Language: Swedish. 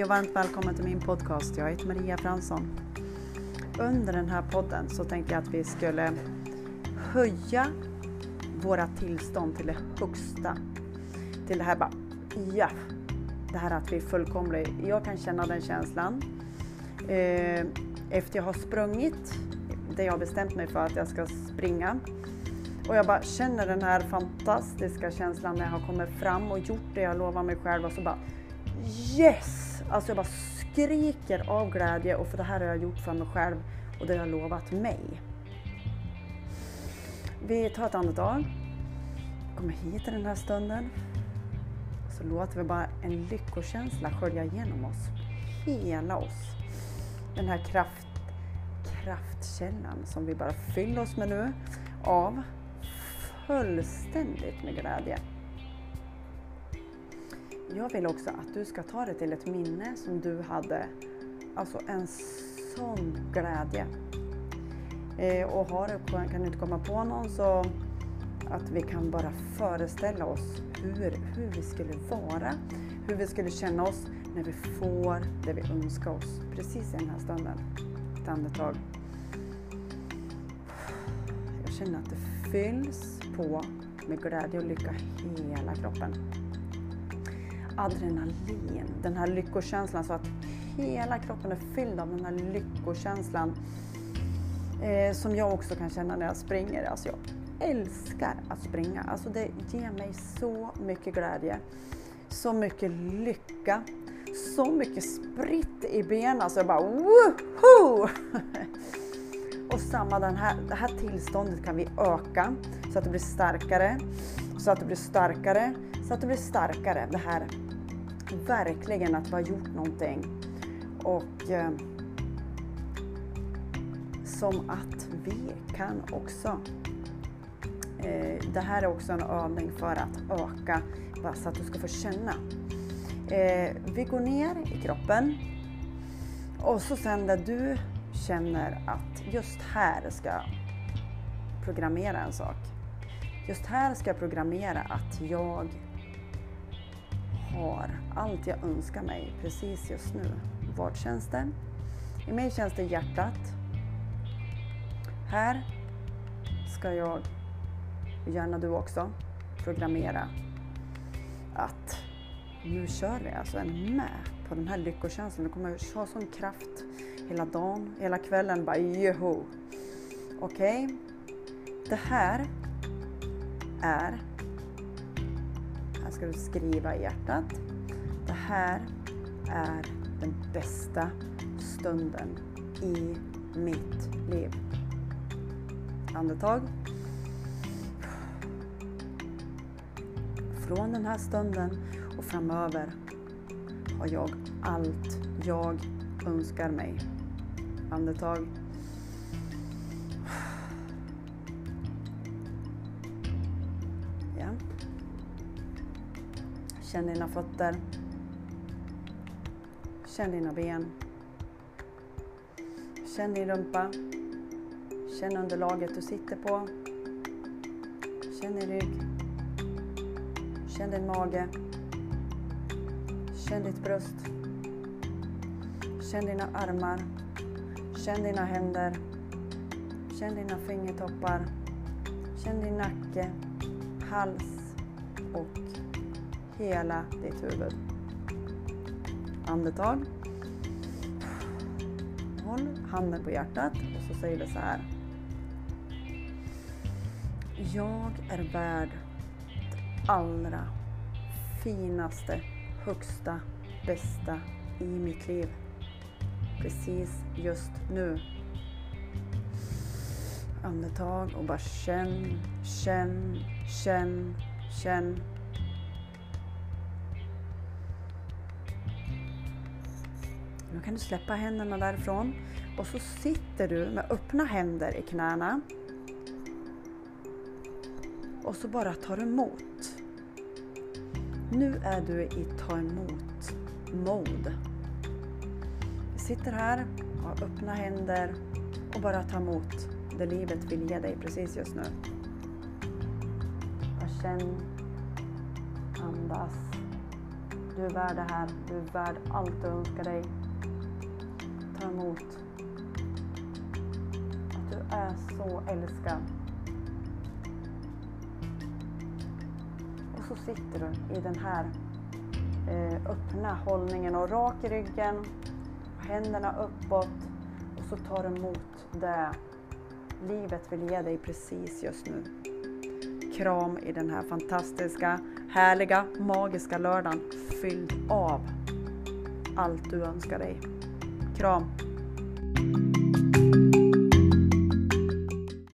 Hej och varmt välkommen till min podcast. Jag heter Maria Fransson. Under den här podden så tänkte jag att vi skulle höja våra tillstånd till det högsta. Till det här bara, ja, det här att vi är fullkomliga. Jag kan känna den känslan. Eh, efter jag har sprungit, det jag har bestämt mig för att jag ska springa. Och jag bara känner den här fantastiska känslan när jag har kommit fram och gjort det jag lovar mig själv och så bara Yes! Alltså jag bara skriker av glädje och för det här har jag gjort för mig själv och det har jag lovat mig. Vi tar ett andetag, kommer hit i den här stunden. Så låter vi bara en lyckokänsla skölja igenom oss, hela oss. Den här kraft, kraftkällan som vi bara fyller oss med nu av fullständigt med glädje. Jag vill också att du ska ta det till ett minne som du hade, alltså en sån glädje. Eh, och har du, kan du inte komma på någon så att vi kan bara föreställa oss hur, hur vi skulle vara, hur vi skulle känna oss när vi får det vi önskar oss precis i den här stunden. Ett andetag. Jag känner att det fylls på med glädje och lycka hela kroppen adrenalin, den här lyckokänslan så att hela kroppen är fylld av den här lyckokänslan eh, som jag också kan känna när jag springer. Alltså jag älskar att springa. Alltså det ger mig så mycket glädje, så mycket lycka, så mycket spritt i benen. Alltså jag bara woho! Och samma den här, det här tillståndet kan vi öka så att det blir starkare, så att det blir starkare, så att det blir starkare. Det här verkligen att vi har gjort någonting. Och eh, som att vi kan också eh, det här är också en övning för att öka, bara så att du ska få känna. Eh, vi går ner i kroppen och så sen där du känner att just här ska jag programmera en sak. Just här ska jag programmera att jag har allt jag önskar mig precis just nu. Vart känns det? I mig känns det hjärtat. Här ska jag, gärna du också, programmera att nu kör vi alltså en mät på den här lyckokänslan. Du kommer ha sån kraft hela dagen, hela kvällen. Bara joho! Okej? Okay? Det här är här ska du skriva i hjärtat. Det här är den bästa stunden i mitt liv. Andetag. Från den här stunden och framöver har jag allt jag önskar mig. Andetag. Känn dina fötter. Känn dina ben. Känn din rumpa. Känn underlaget du sitter på. Känn din rygg. Känn din mage. Känn ditt bröst. Känn dina armar. Känn dina händer. Känn dina fingertoppar. Känn din nacke, hals och hela ditt huvud. Andetag. Håll handen på hjärtat och så säger vi så här. Jag är värd det allra finaste, högsta, bästa i mitt liv. Precis just nu. Andetag och bara känn, känn, känn, känn Nu kan du släppa händerna därifrån och så sitter du med öppna händer i knäna. Och så bara tar du emot. Nu är du i ta emot mode. Du sitter här, har öppna händer och bara tar emot det livet vill ge dig precis just nu. Bara känn, andas. Du är värd det här. Du är värd allt du önskar dig. Ta emot att du är så älskad. Så sitter du i den här eh, öppna hållningen och rak i ryggen. Händerna uppåt och så tar du emot det livet vill ge dig precis just nu. Kram i den här fantastiska, härliga, magiska lördagen fylld av allt du önskar dig. Kram!